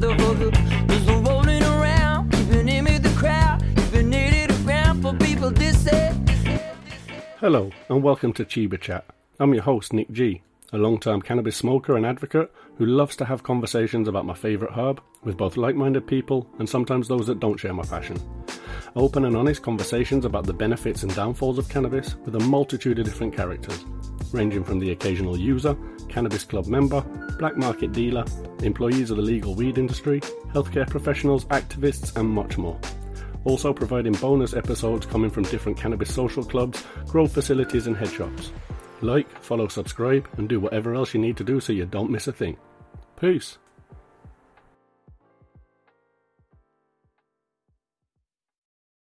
motherfucker. There's no rolling around, keeping the crowd, keeping it for people say. Hello, and welcome to Cheeba Chat. I'm your host, Nick G, a long-term cannabis smoker and advocate who loves to have conversations about my favourite herb with both like-minded people and sometimes those that don't share my passion. Open and honest conversations about the benefits and downfalls of cannabis with a multitude of different characters, ranging from the occasional user, cannabis club member, black market dealer, employees of the legal weed industry, healthcare professionals, activists, and much more. Also providing bonus episodes coming from different cannabis social clubs, grow facilities, and head shops. Like, follow, subscribe, and do whatever else you need to do so you don't miss a thing. Peace.